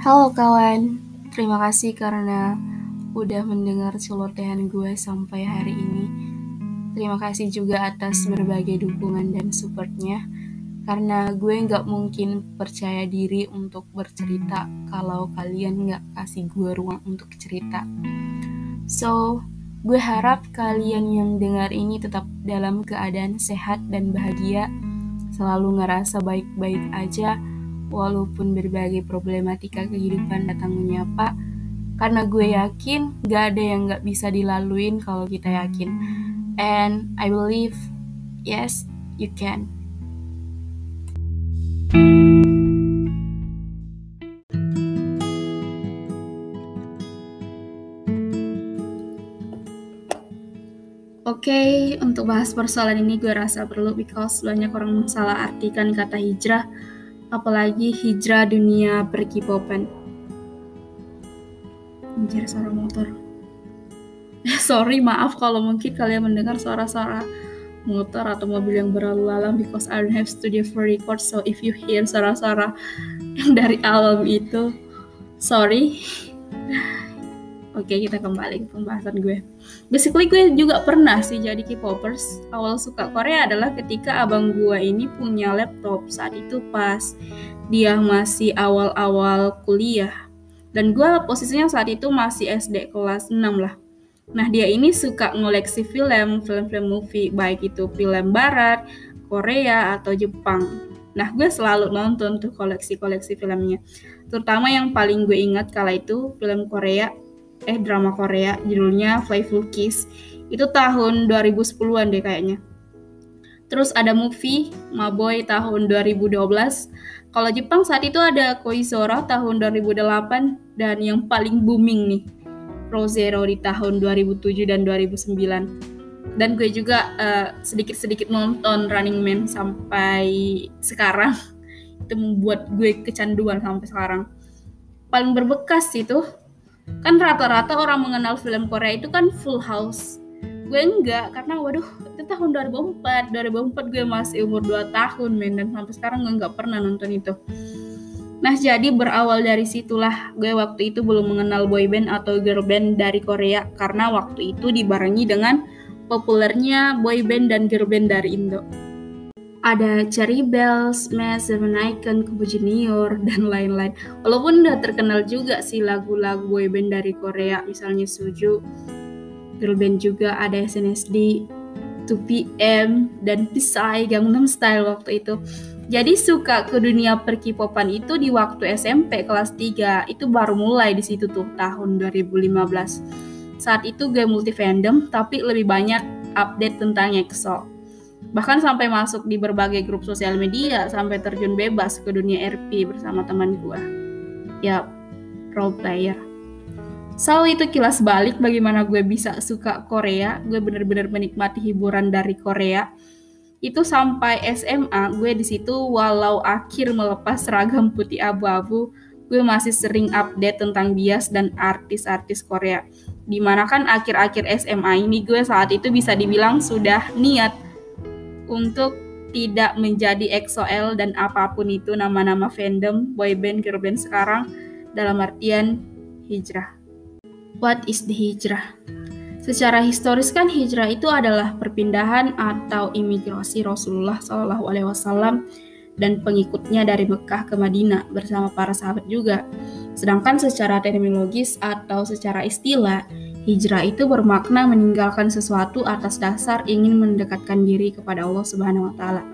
Halo kawan, terima kasih karena udah mendengar celotehan gue sampai hari ini. Terima kasih juga atas berbagai dukungan dan supportnya, karena gue nggak mungkin percaya diri untuk bercerita kalau kalian nggak kasih gue ruang untuk cerita. So, gue harap kalian yang dengar ini tetap dalam keadaan sehat dan bahagia, selalu ngerasa baik-baik aja, walaupun berbagai problematika kehidupan datang menyapa, karena gue yakin gak ada yang gak bisa dilaluin kalau kita yakin. And I believe, yes, you can. Oke, okay, untuk bahas persoalan ini gue rasa perlu because banyak orang salah artikan kata hijrah, apalagi hijrah dunia perkipopan. Anjir suara motor. Sorry, maaf kalau mungkin kalian mendengar suara-suara motor atau mobil yang berlalu lalang because I don't have studio for record so if you hear suara-suara yang dari alam itu sorry Oke, kita kembali ke pembahasan gue. Basically gue juga pernah sih jadi K-popers. Awal suka Korea adalah ketika abang gue ini punya laptop. Saat itu pas dia masih awal-awal kuliah. Dan gue posisinya saat itu masih SD kelas 6 lah. Nah, dia ini suka ngoleksi film, film-film movie, baik itu film barat, Korea, atau Jepang. Nah, gue selalu nonton tuh koleksi-koleksi filmnya. Terutama yang paling gue ingat kala itu film Korea eh drama Korea judulnya Playful Kiss itu tahun 2010-an deh kayaknya. Terus ada movie Maboy tahun 2012. Kalau Jepang saat itu ada Koizora tahun 2008 dan yang paling booming nih Rosero di tahun 2007 dan 2009. Dan gue juga uh, sedikit-sedikit nonton Running Man sampai sekarang. itu membuat gue kecanduan sampai sekarang. Paling berbekas itu kan rata-rata orang mengenal film Korea itu kan Full House. Gue enggak karena waduh itu tahun 2004 2004 gue masih umur 2 tahun men dan sampai sekarang gue enggak pernah nonton itu. Nah jadi berawal dari situlah gue waktu itu belum mengenal boyband atau girl band dari Korea karena waktu itu dibarengi dengan populernya boyband dan girl band dari Indo ada Cherry Bells, Smash, Seven Icon, Kubu Junior, dan lain-lain. Walaupun udah terkenal juga sih lagu-lagu boyband dari Korea, misalnya Suju, girl band juga ada SNSD, 2PM, dan Psy, Gangnam Style waktu itu. Jadi suka ke dunia perkipopan itu di waktu SMP kelas 3, itu baru mulai di situ tuh tahun 2015. Saat itu gue multi fandom, tapi lebih banyak update tentang EXO bahkan sampai masuk di berbagai grup sosial media sampai terjun bebas ke dunia RP bersama teman gue ya role player. So itu kilas balik bagaimana gue bisa suka Korea. Gue bener-bener menikmati hiburan dari Korea. Itu sampai SMA gue di situ walau akhir melepas seragam putih abu-abu gue masih sering update tentang bias dan artis-artis Korea. Di mana kan akhir-akhir SMA ini gue saat itu bisa dibilang sudah niat untuk tidak menjadi EXO-L dan apa pun itu nama-nama fandom, boyband, girlband sekarang dalam artian hijrah. What is the hijrah? Secara historis kan hijrah itu adalah perpindahan atau imigrasi Rasulullah Shallallahu Alaihi Wasallam dan pengikutnya dari Mekah ke Madinah bersama para sahabat juga. Sedangkan secara terminologis atau secara istilah, Hijrah itu bermakna meninggalkan sesuatu atas dasar ingin mendekatkan diri kepada Allah Subhanahu wa taala.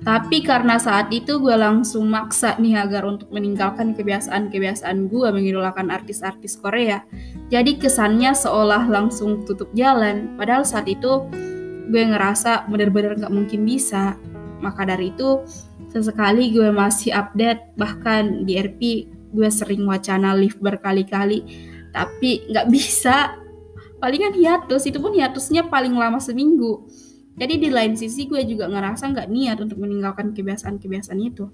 Tapi karena saat itu gue langsung maksa nih agar untuk meninggalkan kebiasaan-kebiasaan gue mengidolakan artis-artis Korea. Jadi kesannya seolah langsung tutup jalan. Padahal saat itu gue ngerasa bener-bener gak mungkin bisa. Maka dari itu sesekali gue masih update bahkan di RP gue sering wacana live berkali-kali. Tapi nggak bisa. Palingan hiatus itu pun hiatusnya paling lama seminggu. Jadi di lain sisi gue juga ngerasa nggak niat untuk meninggalkan kebiasaan-kebiasaan itu.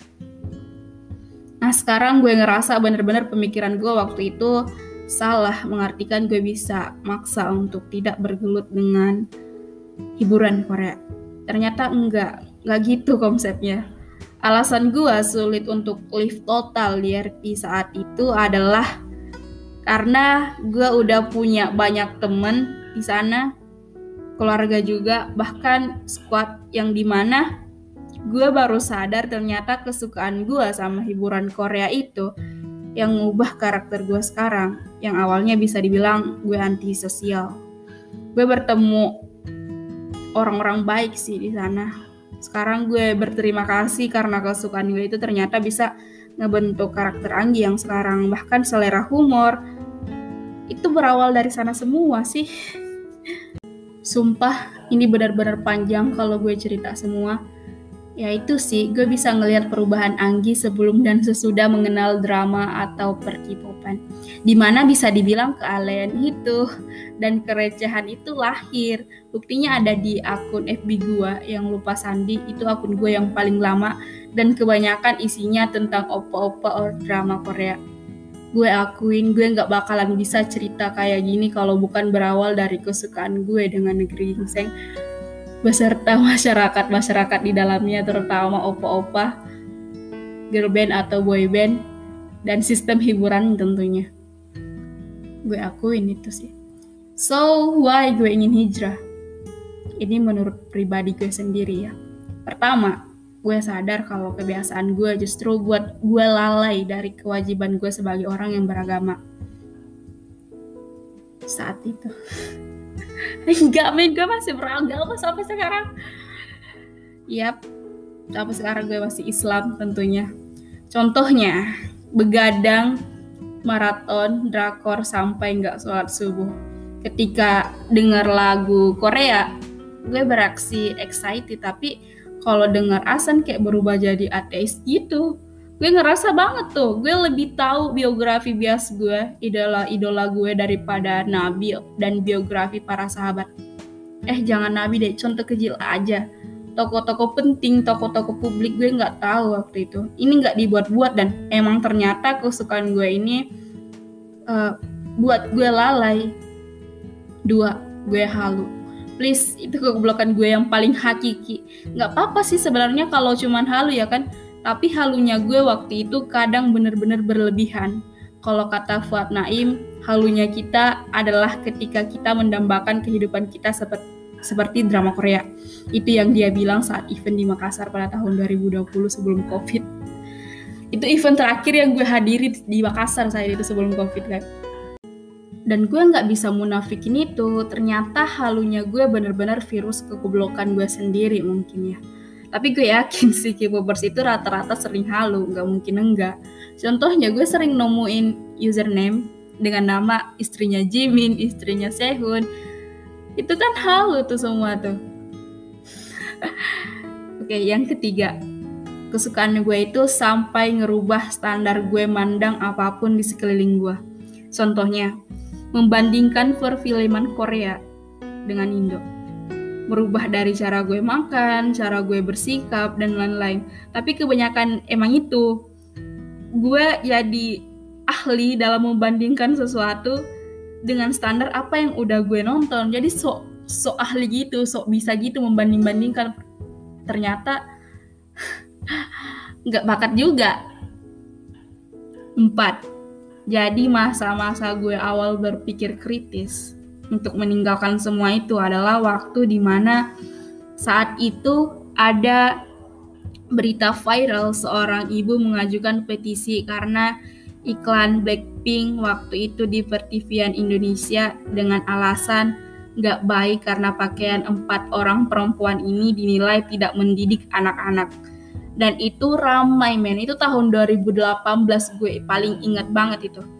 Nah sekarang gue ngerasa bener-bener pemikiran gue waktu itu salah mengartikan gue bisa maksa untuk tidak bergelut dengan hiburan Korea. Ternyata enggak enggak gitu konsepnya. Alasan gue sulit untuk live total di RP saat itu adalah karena gue udah punya banyak temen di sana keluarga juga bahkan squad yang di mana gue baru sadar ternyata kesukaan gue sama hiburan Korea itu yang ngubah karakter gue sekarang yang awalnya bisa dibilang gue antisosial. Gue bertemu orang-orang baik sih di sana sekarang gue berterima kasih karena kesukaan gue itu ternyata bisa ngebentuk karakter Anggi yang sekarang. Bahkan selera humor itu berawal dari sana semua sih. Sumpah ini benar-benar panjang kalau gue cerita semua Ya itu sih, gue bisa ngelihat perubahan Anggi sebelum dan sesudah mengenal drama atau perkipopan. Di mana bisa dibilang kealean itu dan kerecehan itu lahir. Buktinya ada di akun FB gue yang lupa sandi, itu akun gue yang paling lama dan kebanyakan isinya tentang opa-opa or drama Korea. Gue akuin gue gak bakalan bisa cerita kayak gini kalau bukan berawal dari kesukaan gue dengan negeri gingseng beserta masyarakat-masyarakat di dalamnya terutama opa-opa, girl band atau boy band dan sistem hiburan tentunya. Gue akuin itu sih. So, why gue ingin hijrah? Ini menurut pribadi gue sendiri ya. Pertama, gue sadar kalau kebiasaan gue justru buat gue lalai dari kewajiban gue sebagai orang yang beragama. Saat itu. Enggak, men gue masih beragama sampai sekarang. Yap, sampai sekarang gue masih Islam tentunya. Contohnya, begadang, maraton, drakor sampai nggak sholat subuh. Ketika denger lagu Korea, gue beraksi excited, tapi kalau denger Asan kayak berubah jadi ateis gitu gue ngerasa banget tuh gue lebih tahu biografi bias gue idola idola gue daripada nabi dan biografi para sahabat. Eh jangan nabi deh contoh kecil aja. Toko-toko penting toko-toko publik gue nggak tahu waktu itu. Ini nggak dibuat-buat dan emang ternyata kesukaan gue ini uh, buat gue lalai. Dua gue halu. Please itu kegoblokan gue yang paling hakiki. Nggak apa-apa sih sebenarnya kalau cuman halu ya kan tapi halunya gue waktu itu kadang bener-bener berlebihan. Kalau kata Fuad Naim, halunya kita adalah ketika kita mendambakan kehidupan kita seperti seperti drama Korea. Itu yang dia bilang saat event di Makassar pada tahun 2020 sebelum Covid. Itu event terakhir yang gue hadiri di Makassar saat itu sebelum Covid kan. Dan gue nggak bisa munafikin itu, ternyata halunya gue bener-bener virus kegoblokan gue sendiri mungkin ya tapi gue yakin sih K-popers itu rata-rata sering halu, nggak mungkin enggak. Contohnya gue sering nemuin username dengan nama istrinya Jimin, istrinya Sehun. Itu kan halu tuh semua tuh. Oke, yang ketiga. Kesukaan gue itu sampai ngerubah standar gue mandang apa pun di sekeliling gue. Contohnya, membandingkan perfilman Korea dengan Indo berubah dari cara gue makan, cara gue bersikap dan lain-lain. Tapi kebanyakan emang itu gue jadi ahli dalam membandingkan sesuatu dengan standar apa yang udah gue nonton. Jadi sok sok ahli gitu, sok bisa gitu membanding-bandingkan. Ternyata nggak bakat juga. Empat, jadi masa-masa gue awal berpikir kritis untuk meninggalkan semua itu adalah waktu di mana saat itu ada berita viral seorang ibu mengajukan petisi karena iklan Blackpink waktu itu di pertivian Indonesia dengan alasan nggak baik karena pakaian empat orang perempuan ini dinilai tidak mendidik anak-anak. Dan itu ramai men. Itu tahun 2018 gue paling ingat banget itu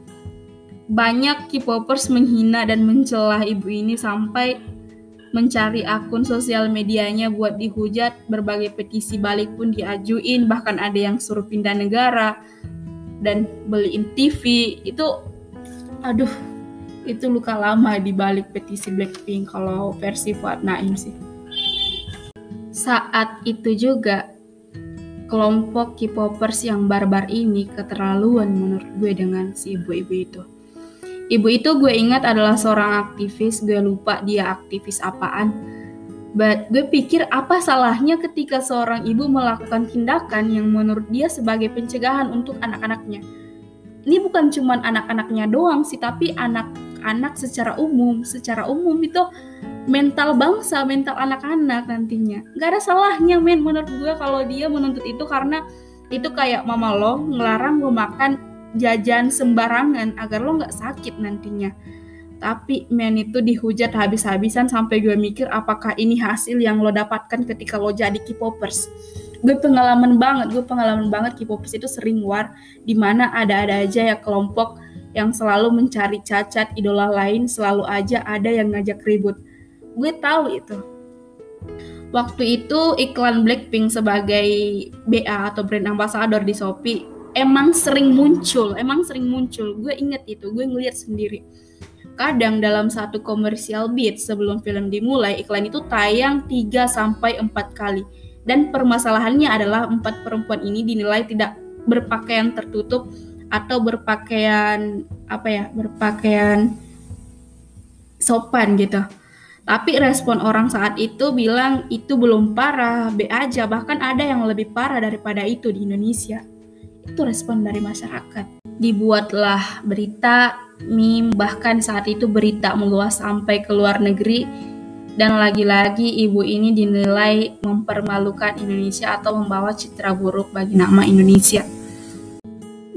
banyak K-popers menghina dan mencela ibu ini sampai mencari akun sosial medianya buat dihujat, berbagai petisi balik pun diajuin, bahkan ada yang suruh pindah negara dan beliin TV. Itu aduh, itu luka lama di balik petisi Blackpink kalau versi Fuad Naim sih. Saat itu juga kelompok K-popers yang barbar ini keterlaluan menurut gue dengan si ibu-ibu itu Ibu itu gue ingat adalah seorang aktivis, gue lupa dia aktivis apaan. But gue pikir apa salahnya ketika seorang ibu melakukan tindakan yang menurut dia sebagai pencegahan untuk anak-anaknya. Ini bukan cuma anak-anaknya doang sih, tapi anak-anak secara umum. Secara umum itu mental bangsa, mental anak-anak nantinya. Gak ada salahnya men menurut gue kalau dia menuntut itu karena itu kayak mama lo ngelarang lo makan jajan sembarangan agar lo nggak sakit nantinya. Tapi men itu dihujat habis-habisan sampai gue mikir apakah ini hasil yang lo dapatkan ketika lo jadi K-popers. Gue pengalaman banget gue pengalaman banget K-popers itu sering war di mana ada-ada aja ya kelompok yang selalu mencari cacat idola lain selalu aja ada yang ngajak ribut. Gue tahu itu. Waktu itu iklan Blackpink sebagai BA atau brand ambassador di Shopee emang sering muncul emang sering muncul gue inget itu gue ngeliat sendiri Kadang dalam satu komersial beat sebelum film dimulai, iklan itu tayang 3 sampai 4 kali. Dan permasalahannya adalah empat perempuan ini dinilai tidak berpakaian tertutup atau berpakaian apa ya, berpakaian sopan gitu. Tapi respon orang saat itu bilang itu belum parah, B aja, bahkan ada yang lebih parah daripada itu di Indonesia. Itu respon dari masyarakat. Dibuatlah berita meme bahkan saat itu berita meluas sampai ke luar negeri dan lagi-lagi ibu ini dinilai mempermalukan Indonesia atau membawa citra buruk bagi nama Indonesia.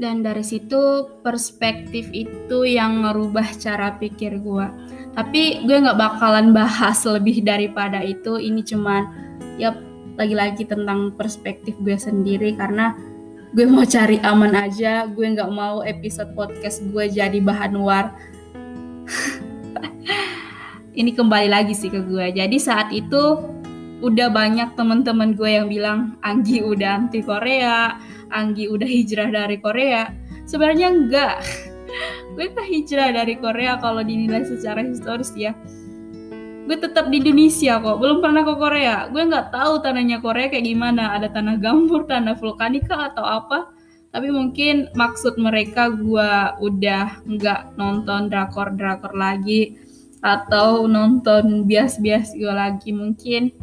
Dan dari situ perspektif itu yang merubah cara pikir gue. Tapi gue nggak bakalan bahas lebih daripada itu. Ini cuman ya lagi-lagi tentang perspektif gue sendiri karena gue mau cari aman aja gue nggak mau episode podcast gue jadi bahan war. Ini kembali lagi sih ke gue. Jadi saat itu udah banyak temen-temen gue yang bilang Anggi udah anti Korea Anggi udah hijrah dari Korea. Sebenarnya enggak. Gue ke hijrah dari Korea kalau dinilai secara historis ya gue tetap di Indonesia kok. Belum pernah ke Korea. Gue nggak tahu tanahnya Korea kayak gimana. Ada tanah gambur tanah vulkanika atau apa. Tapi mungkin maksud mereka gue udah nggak nonton drakor drakor lagi. Atau nonton bias-bias gue lagi mungkin.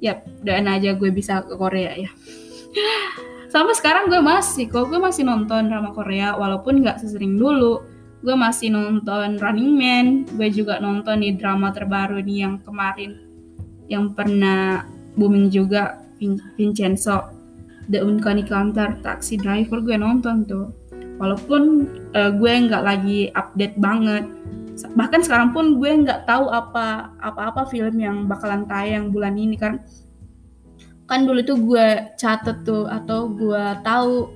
Ya doain aja gue bisa ke Korea ya. Sampai sekarang gue masih kok. Gue masih nonton drama Korea walaupun nggak sesering dulu gue masih nonton Running Man. Gue juga nonton nih drama terbaru nih yang kemarin yang pernah booming juga Vincenzo The Uncanny Counter Taxi Driver gue nonton tuh. Walaupun uh, gue nggak lagi update banget. Bahkan sekarang pun gue nggak tahu apa apa apa film yang bakalan tayang bulan ini kan. Kan dulu tuh gue catet tuh atau gue tahu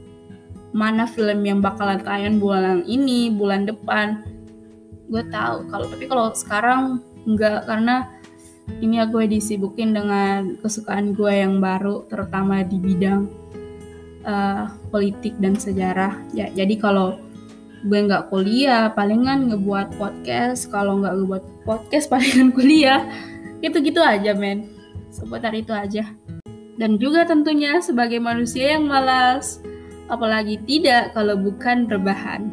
mana film yang bakalan tayang bulan ini, bulan depan. Gue tahu kalau tapi kalau sekarang enggak karena ini ya gue disibukin dengan kesukaan gue yang baru terutama di bidang uh, politik dan sejarah. Ya, jadi kalau gue nggak kuliah palingan ngebuat podcast. Kalau nggak ngebuat podcast palingan kuliah. Gitu-gitu aja men. Seputar itu aja. Dan juga tentunya sebagai manusia yang malas apalagi tidak kalau bukan rebahan.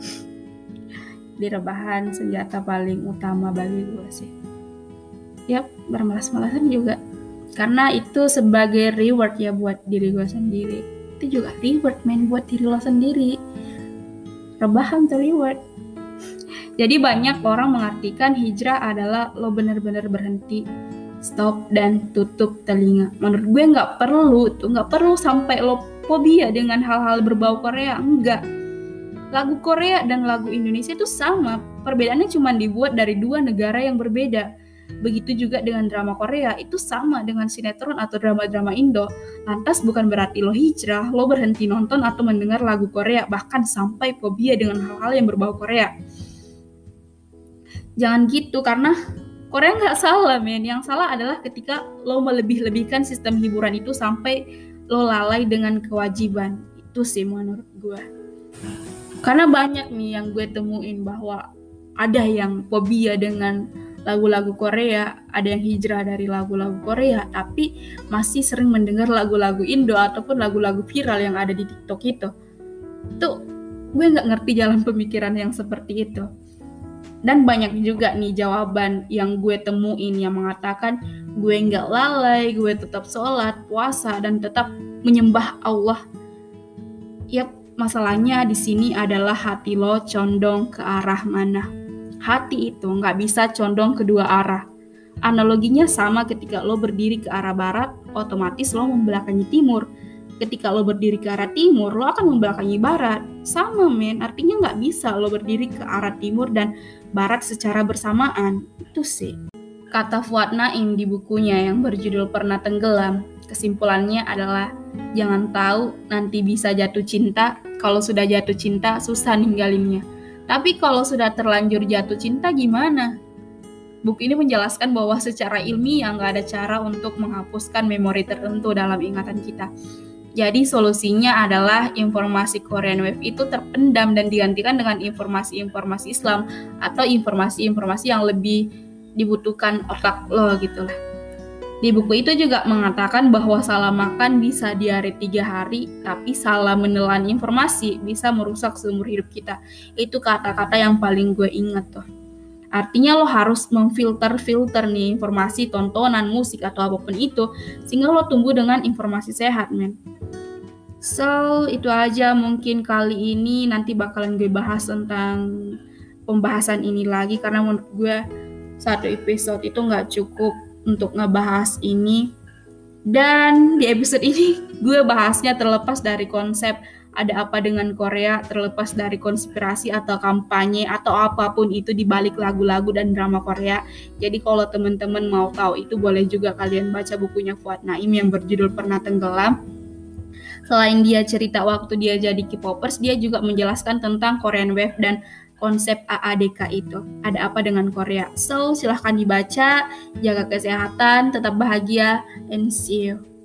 Di rebahan senjata paling utama bagi gue sih. Yap, bermalas-malasan juga. Karena itu sebagai reward ya buat diri gue sendiri. Itu juga reward main buat diri lo sendiri. Rebahan tuh reward. Jadi banyak orang mengartikan hijrah adalah lo bener-bener berhenti, stop dan tutup telinga. Menurut gue nggak perlu tuh, nggak perlu sampai lo fobia dengan hal-hal berbau Korea enggak. Lagu Korea dan lagu Indonesia itu sama perbedaannya cuma dibuat dari dua negara yang berbeda. Begitu juga dengan drama Korea itu sama dengan sinetron atau drama-drama Indo. Lantas bukan berarti lo hijrah lo berhenti nonton atau mendengar lagu Korea bahkan sampai fobia dengan hal-hal yang berbau Korea. Jangan gitu karena Korea nggak salah men. Yang salah adalah ketika lo melebih-lebihkan sistem hiburan itu sampai lo lalai dengan kewajiban itu sih menurut gue karena banyak nih yang gue temuin bahwa ada yang fobia dengan lagu-lagu Korea, ada yang hijrah dari lagu-lagu Korea, tapi masih sering mendengar lagu-lagu Indo ataupun lagu-lagu viral yang ada di TikTok itu. Tuh, gue nggak ngerti jalan pemikiran yang seperti itu. Dan banyak juga nih jawaban yang gue temuin yang mengatakan gue nggak lalai, gue tetap sholat, puasa, dan tetap menyembah Allah. Yap, masalahnya di sini adalah hati lo condong ke arah mana. Hati itu nggak bisa condong kedua arah. Analoginya sama ketika lo berdiri ke arah barat, otomatis lo membelakangi timur ketika lo berdiri ke arah timur, lo akan membelakangi barat. Sama men, artinya nggak bisa lo berdiri ke arah timur dan barat secara bersamaan. Itu sih. Kata Fuad Naim di bukunya yang berjudul Pernah Tenggelam, kesimpulannya adalah jangan tahu nanti bisa jatuh cinta, kalau sudah jatuh cinta susah ninggalinnya. Tapi kalau sudah terlanjur jatuh cinta gimana? Buku ini menjelaskan bahwa secara ilmiah nggak ada cara untuk menghapuskan memori tertentu dalam ingatan kita. Jadi solusinya adalah informasi Korean Wave itu terpendam dan digantikan dengan informasi-informasi Islam atau informasi-informasi yang lebih dibutuhkan otak lo gitu lah. Di buku itu juga mengatakan bahwa salah makan bisa diare tiga hari, tapi salah menelan informasi bisa merusak seumur hidup kita. Itu kata-kata yang paling gue ingat tuh. Artinya lo harus memfilter-filter nih informasi, tontonan, musik, atau apa pun itu, sehingga lo tumbuh dengan informasi sehat, men. So, itu aja mungkin kali ini nanti bakalan gue bahas tentang pembahasan ini lagi karena menurut gue satu episode itu nggak cukup untuk ngebahas ini. Dan di episode ini gue bahasnya terlepas dari konsep ada apa dengan Korea terlepas dari konspirasi atau kampanye atau apa pun itu di balik lagu-lagu dan drama Korea. Jadi kalau teman-teman mau tahu itu boleh juga kalian baca bukunya Fuad Naim yang berjudul Pernah Tenggelam Selain dia cerita waktu dia jadi K-popers, dia juga menjelaskan tentang Korean Wave dan konsep AADK itu. Ada apa dengan Korea? So, silahkan dibaca, jaga kesehatan, tetap bahagia, and see you.